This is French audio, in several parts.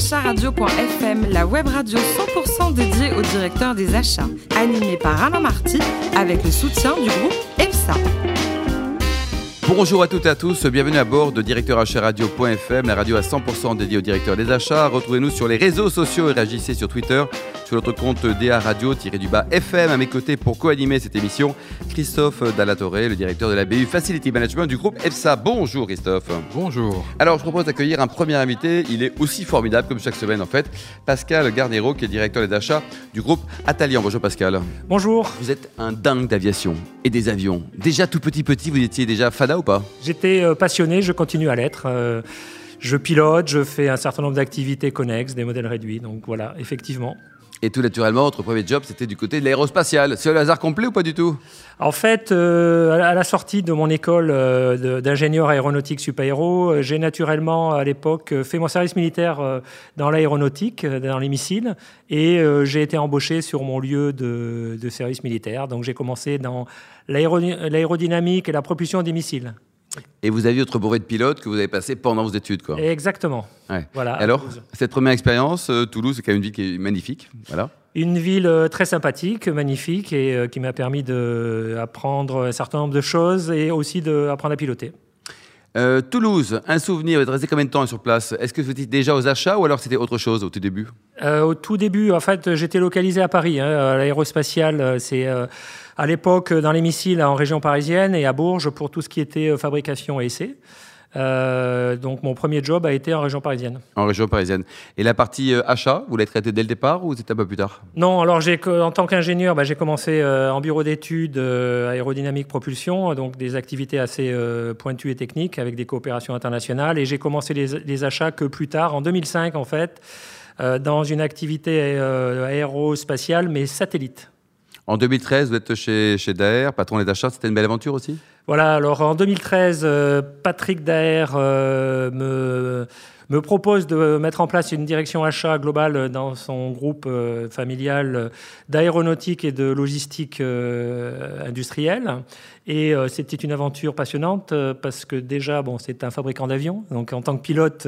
acharadio.fm, la web radio 100% dédiée au directeur des achats, animée par Alain Marty avec le soutien du groupe EFSA. Bonjour à toutes et à tous, bienvenue à bord de directeuracharadio.fm, la radio à 100% dédiée au directeur des achats. Retrouvez-nous sur les réseaux sociaux et réagissez sur Twitter sur notre compte DA Radio-du-bas FM. À mes côtés pour co-animer cette émission, Christophe Dallatoré, le directeur de la BU Facility Management du groupe EFSA. Bonjour Christophe. Bonjour. Alors je propose d'accueillir un premier invité, il est aussi formidable comme chaque semaine en fait, Pascal Garnero qui est directeur des achats du groupe Atalian. Bonjour Pascal. Bonjour. Vous êtes un dingue d'aviation et des avions. Déjà tout petit petit, vous étiez déjà fada ou pas? J'étais euh, passionné, je continue à l'être. Euh, je pilote, je fais un certain nombre d'activités connexes, des modèles réduits. Donc voilà, effectivement. Et tout naturellement, votre premier job, c'était du côté de l'aérospatial. C'est le hasard complet ou pas du tout? En fait, euh, à la sortie de mon école euh, d'ingénieur aéronautique supaéro, euh, j'ai naturellement, à l'époque, fait mon service militaire dans l'aéronautique, dans les missiles, et j'ai été embauché sur mon lieu de service militaire. Donc j'ai commencé dans l'aérodynamique et la propulsion des missiles. Et vous aviez votre brevet de pilote que vous avez passé pendant vos études, quoi. Exactement. Voilà. Alors, cette première expérience, euh, Toulouse, c'est quand même une ville qui est magnifique, voilà. Une ville euh, très sympathique, magnifique, et euh, qui m'a permis d'apprendre un certain nombre de choses et aussi d'apprendre à piloter. Toulouse, un souvenir, vous êtes resté combien de temps sur place? Est-ce que vous étiez déjà aux achats ou alors c'était autre chose au tout début? Au tout début, en fait, j'étais localisé à Paris. Hein, L'aérospatial, c'est à l'époque dans les missiles en région parisienne et à Bourges pour tout ce qui était euh, fabrication et essai. Euh, donc mon premier job a été en région parisienne. En région parisienne. Et la partie euh, achat, vous l'avez traité dès le départ ou c'était un peu plus tard? Non, alors en tant qu'ingénieur, bah, j'ai commencé en bureau d'études aérodynamique propulsion, donc des activités assez pointues et techniques avec des coopérations internationales. Et j'ai commencé les, les, achats que plus tard, en 2005 en fait, dans une activité aérospatiale mais satellite. En 2013, vous êtes chez, chez Daer, patron des achats, c'était une belle aventure aussi? Voilà, alors en 2013, euh, Patrick Daer euh, me, propose de mettre en place une direction achat globale dans son groupe euh, familial d'aéronautique et de logistique industrielle. Et c'était une aventure passionnante parce que déjà, bon, c'est un fabricant d'avions. Donc en tant que pilote,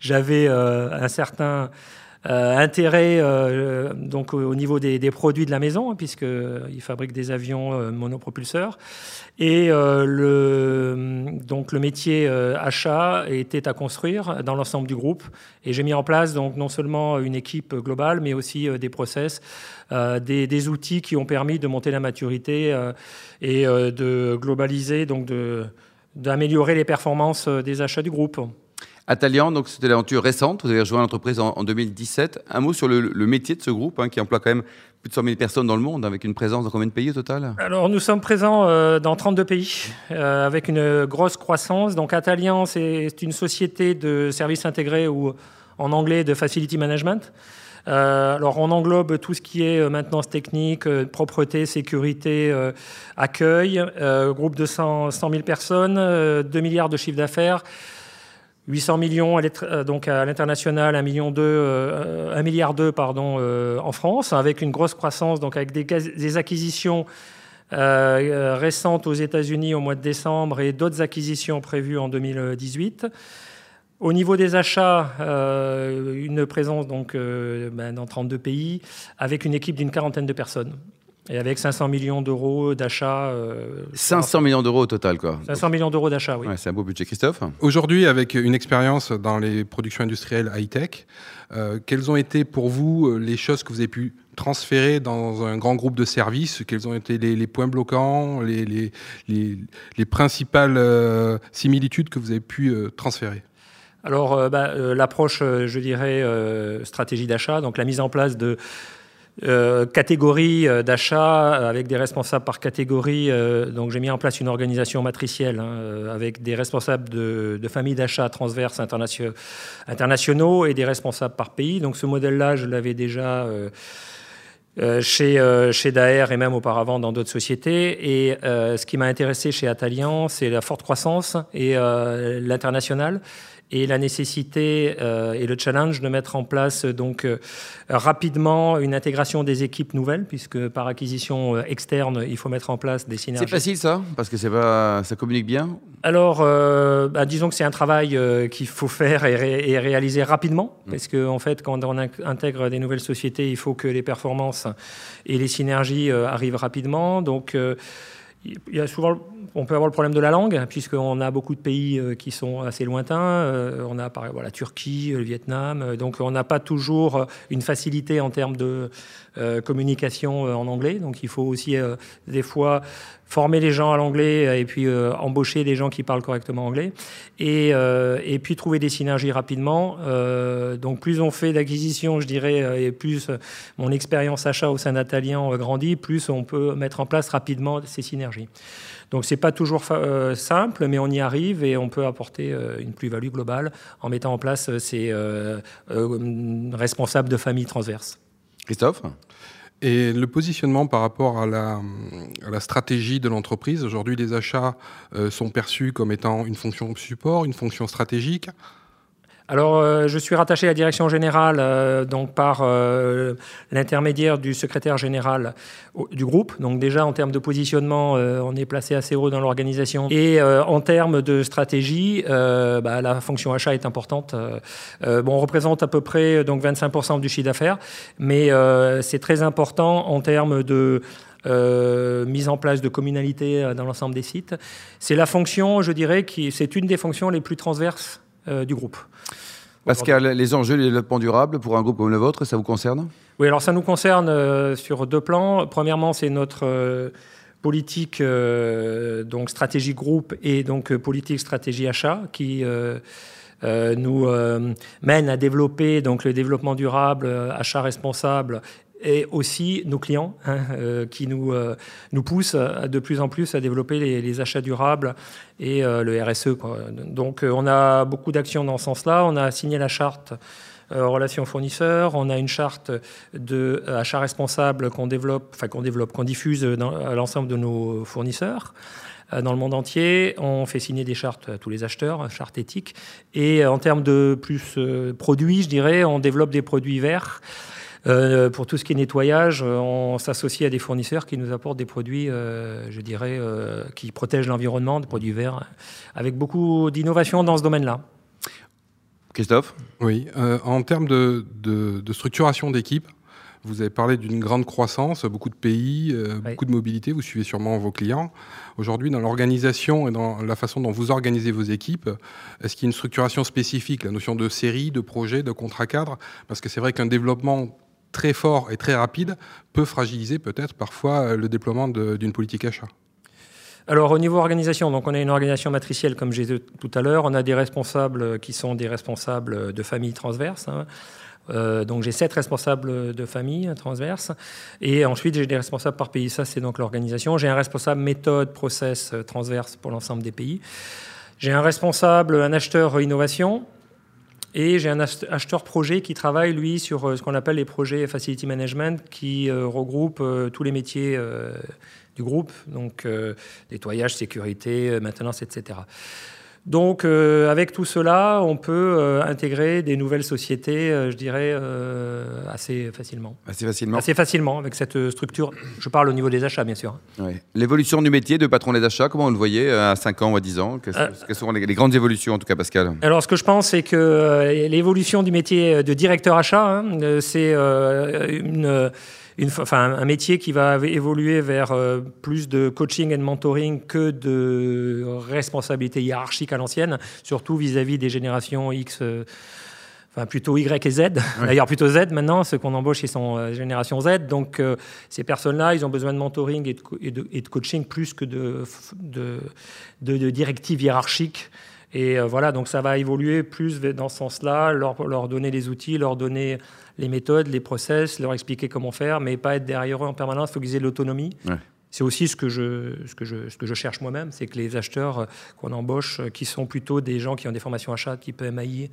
j'avais un certain intérêt euh, donc au niveau des, produits de la maison, puisqu'il fabrique des avions euh, monopropulseurs. Et le, donc le métier achat était à construire dans l'ensemble du groupe. Et j'ai mis en place donc non seulement une équipe globale, mais aussi des process, des, des, outils qui ont permis de monter la maturité et de globaliser, donc d'améliorer les performances des achats du groupe. Atalian, donc c'était l'aventure récente. Vous avez rejoint l'entreprise en, 2017. Un mot sur le, métier de ce groupe hein, qui emploie quand même plus de 100 000 personnes dans le monde, avec une présence dans combien de pays au total? Alors nous sommes présents euh, dans 32 pays, euh, avec une grosse croissance. Donc Atalian, c'est une société de services intégrés ou en anglais de facility management. Euh, alors on englobe tout ce qui est maintenance technique, propreté, sécurité, accueil, groupe de 100, 100 000 personnes, 2 milliards de chiffre d'affaires. 800 millions euh, à l'international, 1 million 2, 1 euh, milliard 2 pardon euh, en France, avec une grosse croissance, donc avec des, acquisitions récentes aux États-Unis au mois de décembre et d'autres acquisitions prévues en 2018. Au niveau des achats, une présence donc ben, dans 32 pays, avec une équipe d'une quarantaine de personnes. Et avec 500 millions d'euros d'achat. 500 euh, millions d'euros au total, quoi. 500 millions d'euros d'achat, oui. c'est un beau budget. Christophe Aujourd'hui, avec une expérience dans les productions industrielles high-tech, euh, quelles ont été pour vous euh, les choses que vous avez pu transférer dans un grand groupe de services? Quels ont été les, points bloquants, les, les, les, principales similitudes que vous avez pu transférer? Alors, bah, l'approche, je dirais, stratégie d'achat, donc la mise en place de, euh, catégorie euh, d'achat avec des responsables par catégorie. Euh, donc j'ai mis en place une organisation matricielle hein, avec des responsables de, de familles d'achat transverses internationaux et des responsables par pays. Donc ce modèle-là, je l'avais déjà chez, chez Daer et même auparavant dans d'autres sociétés. Et ce qui m'a intéressé chez Atalian, c'est la forte croissance et l'international et la nécessité euh, et le challenge de mettre en place donc euh, rapidement une intégration des équipes nouvelles, puisque par acquisition euh, externe, il faut mettre en place des synergies. C'est facile ça? Parce que c'est pas, ça communique bien? Alors, bah, disons que c'est un travail qu'il faut faire et, réaliser rapidement, mmh. parce qu'en en fait, quand on intègre des nouvelles sociétés, il faut que les performances et les synergies arrivent rapidement. Donc, il y a souvent on peut avoir le problème de la langue, puisqu'on a beaucoup de pays euh, qui sont assez lointains. Euh, on a par exemple la Turquie, le Vietnam. Euh, donc on n'a pas toujours une facilité en termes de communication en anglais. Donc il faut aussi des fois former les gens à l'anglais et puis embaucher des gens qui parlent correctement anglais. Et, et puis trouver des synergies rapidement. donc plus on fait d'acquisition, je dirais, et plus mon expérience achat au sein d'Atalian grandit, plus on peut mettre en place rapidement ces synergies. Donc c'est pas toujours euh, simple, mais on y arrive et on peut apporter euh, une plus-value globale en mettant en place euh, ces responsables de famille transverses. Christophe? Et le positionnement par rapport à la, à la stratégie de l'entreprise, aujourd'hui les achats sont perçus comme étant une fonction support, une fonction stratégique alors, euh, je suis rattaché à la direction générale euh, donc par euh, l'intermédiaire du secrétaire général du groupe. Donc déjà, en termes de positionnement, on est placé assez haut dans l'organisation. Et en termes de stratégie, bah, la fonction achat est importante. bon, on représente à peu près donc 25% du chiffre d'affaires, mais c'est très important en termes de mise en place de communalité dans l'ensemble des sites. C'est la fonction, je dirais, qui c'est une des fonctions les plus transverses du groupe. Pascal, les enjeux du développement durable pour un groupe comme le vôtre, ça vous concerne? Oui, alors ça nous concerne euh, sur deux plans. Premièrement, c'est notre euh, politique euh, donc stratégie groupe et donc politique stratégie achat qui nous mène à développer donc le développement durable, achat responsable et aussi nos clients hein, euh, qui nous, euh, nous poussent de plus en plus à développer les, achats durables et euh, le RSE. Donc on a beaucoup d'actions dans ce sens-là. On a signé la charte relations fournisseurs, on a une charte de achat responsable qu'on développe, enfin qu'on développe, qu'on diffuse à l'ensemble de nos fournisseurs dans le monde entier. On fait signer des chartes à tous les acheteurs, chartes éthiques. Et en termes de plus produits, je dirais, on développe des produits verts. Euh, pour tout ce qui est nettoyage, euh, on s'associe à des fournisseurs qui nous apportent des produits, euh, je dirais, qui protègent l'environnement, des produits verts, avec beaucoup d'innovation dans ce domaine-là. Christophe? Oui, en termes de, de structuration d'équipe, vous avez parlé d'une grande croissance, beaucoup de pays, beaucoup de mobilité. Vous suivez sûrement vos clients. Aujourd'hui, dans l'organisation et dans la façon dont vous organisez vos équipes, est-ce qu'il y a une structuration spécifique, la notion de série, de projet, de contrat cadre Parce que c'est vrai qu'un développement très fort et très rapide peut fragiliser peut-être parfois euh, le déploiement d'une politique achat. Alors au niveau organisation, donc on a une organisation matricielle comme j'ai dit tout à l'heure, on a des responsables qui sont des responsables de famille transverses. Hein. Euh, donc j'ai sept responsables de famille transverses et ensuite j'ai des responsables par pays. Ça c'est donc l'organisation. J'ai un responsable méthode, process transverse pour l'ensemble des pays. J'ai un responsable, un acheteur innovation et j'ai un acheteur projet qui travaille, lui, sur euh, ce qu'on appelle les projets Facility Management, qui euh, regroupe euh, tous les métiers du groupe, donc nettoyage, sécurité, maintenance, etc. Donc, euh, avec tout cela, on peut euh, intégrer des nouvelles sociétés, euh, je dirais, assez facilement. Assez facilement Assez facilement, avec cette structure. Je parle au niveau des achats, bien sûr. L'évolution du métier de patron des achats, comment vous le voyez à 5 ans ou à 10 ans? Quelles sont les, grandes évolutions, en tout cas, Pascal? Alors, ce que je pense, c'est que l'évolution du métier de directeur achat, hein, c'est une enfin, un métier qui va évoluer vers euh, plus de coaching et de mentoring que de responsabilité hiérarchique à l'ancienne, surtout vis-à-vis des générations X. Euh, enfin plutôt Y et Z, d'ailleurs plutôt Z maintenant, ceux qu'on embauche ils sont euh, génération Z, donc ces personnes-là ils ont besoin de mentoring et de, et de, coaching plus que de directives hiérarchiques et voilà, donc ça va évoluer plus dans ce sens-là, leur, leur, donner les outils, leur donner les méthodes, les process, leur expliquer comment faire, mais pas être derrière eux en permanence, faut qu'ils aient l'autonomie. C'est aussi ce que je, ce que je, ce que je cherche moi-même, c'est que les acheteurs euh, qu'on embauche, euh, qui sont plutôt des gens qui ont des formations achat type MAI,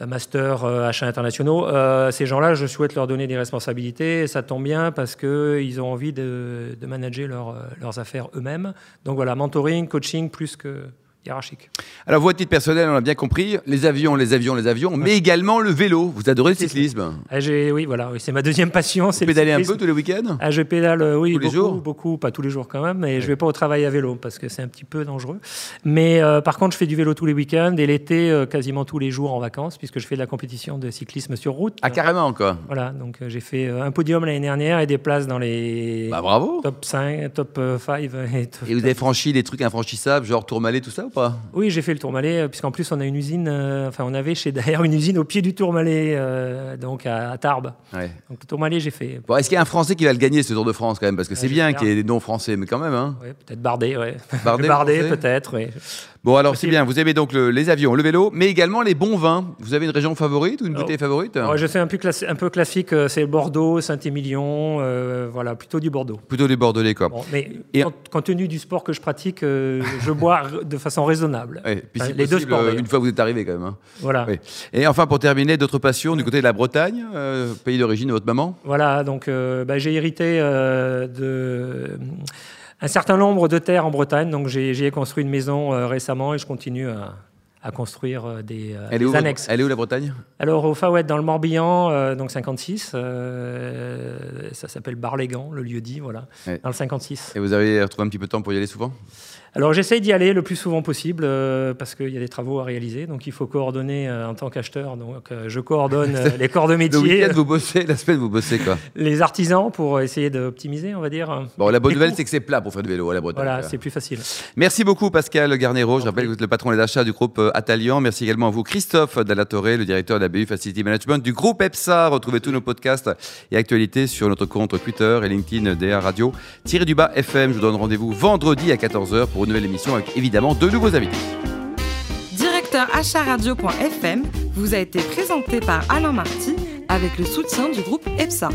euh, master achats internationaux, ces gens-là, je souhaite leur donner des responsabilités. Et ça tombe bien parce qu'ils ont envie de, de manager leurs affaires eux-mêmes. Donc voilà, mentoring, coaching, plus que, hiérarchique. Alors, vous, à titre personnel, on a bien compris, les avions, les avions, les avions, mais également le vélo. Vous adorez le cyclisme. Ah, oui, voilà, oui, c'est ma deuxième passion. Vous pédalez un peu tous les week-ends? Ah, je pédale, euh, oui, Tous les beaucoup, jours? beaucoup, pas tous les jours quand même, mais je vais pas au travail à vélo parce que c'est un petit peu dangereux. Mais euh, par contre, je fais du vélo tous les week-ends et l'été, euh, quasiment tous les jours en vacances, puisque je fais de la compétition de cyclisme sur route. Ah, carrément, quoi. Voilà, donc euh, j'ai fait un podium l'année dernière et des places dans les Bah, bravo. top 5, top 5. Et, top- Et vous avez franchi les trucs infranchissables, genre Tourmalet, tout ça ou pas? Oui, j'ai fait le Tourmalet, euh, puisqu'en plus on a une usine, euh, enfin on avait chez Daher une usine au pied du Tourmalet, euh, donc à, à Tarbes. Ouais. Donc le Tourmalet, j'ai fait. Bon, est-ce qu'il y a un Français qui va le gagner, ce Tour de France, quand même? Parce que c'est bien qu'il y ait des noms français, mais quand même, hein. Ouais, peut-être Bardet, ouais. Bardet, peut-être, oui. Bon, alors c'est bien, vous aimez donc le- les avions, le vélo, mais également les bons vins. Vous avez une région favorite ou une Oh. bouteille favorite? Ouais, je fais un peu, classi- un peu classique, c'est Bordeaux, Saint-Émilion, euh, voilà, plutôt du Bordeaux. Plutôt les Bordelais, quoi. Bon, mais Et- compte, compte tenu du sport que je pratique, je bois de façon raisonnable. Ouais, puis Enfin, si les deux sports, euh, une fois que vous êtes arrivé, quand même. hein. Voilà. Et enfin, pour terminer, d'autres passions du côté de la Bretagne, euh, pays d'origine de votre maman? Voilà, donc euh, bah, j'ai hérité euh, de un certain nombre de terres en Bretagne, donc j'y ai construit une maison euh, récemment et je continue à, à construire euh, des, euh, où, annexes. elle est où la Bretagne? Alors au Fawet, dans le Morbihan, donc 56, euh, ça s'appelle Bar-les-Gants, le lieu dit, voilà, Ouais. dans le 56. Et vous avez retrouvé un petit peu de temps pour y aller souvent? Alors j'essaye d'y aller le plus souvent possible euh, parce qu'il y a des travaux à réaliser, donc il faut coordonner euh, en tant qu'acheteur. Donc euh, je coordonne les corps de Le métier, week-end, vous bossez, la semaine, vous bossez, quoi? les artisans pour essayer d'optimiser, on va dire. Bon, la bonne nouvelle, c'est que c'est plat pour faire du vélo à la Bretagne. Voilà, c'est plus facile. Merci beaucoup Pascal Garnero, je rappelle que vous êtes le patron des achats du groupe Atalian. Merci également à vous Christophe Dallatoré, le directeur de la BU Facility Management du groupe EPSA. Retrouvez tous nos podcasts et actualités sur notre compte Twitter et LinkedIn DR Radio. Tiré du bas FM, je vous donne rendez-vous vendredi à 14h pour une nouvelle émission avec évidemment deux nouveaux invités. Directeur acharadio.fm vous a été présenté par Alain Marty avec le soutien du groupe EPSA.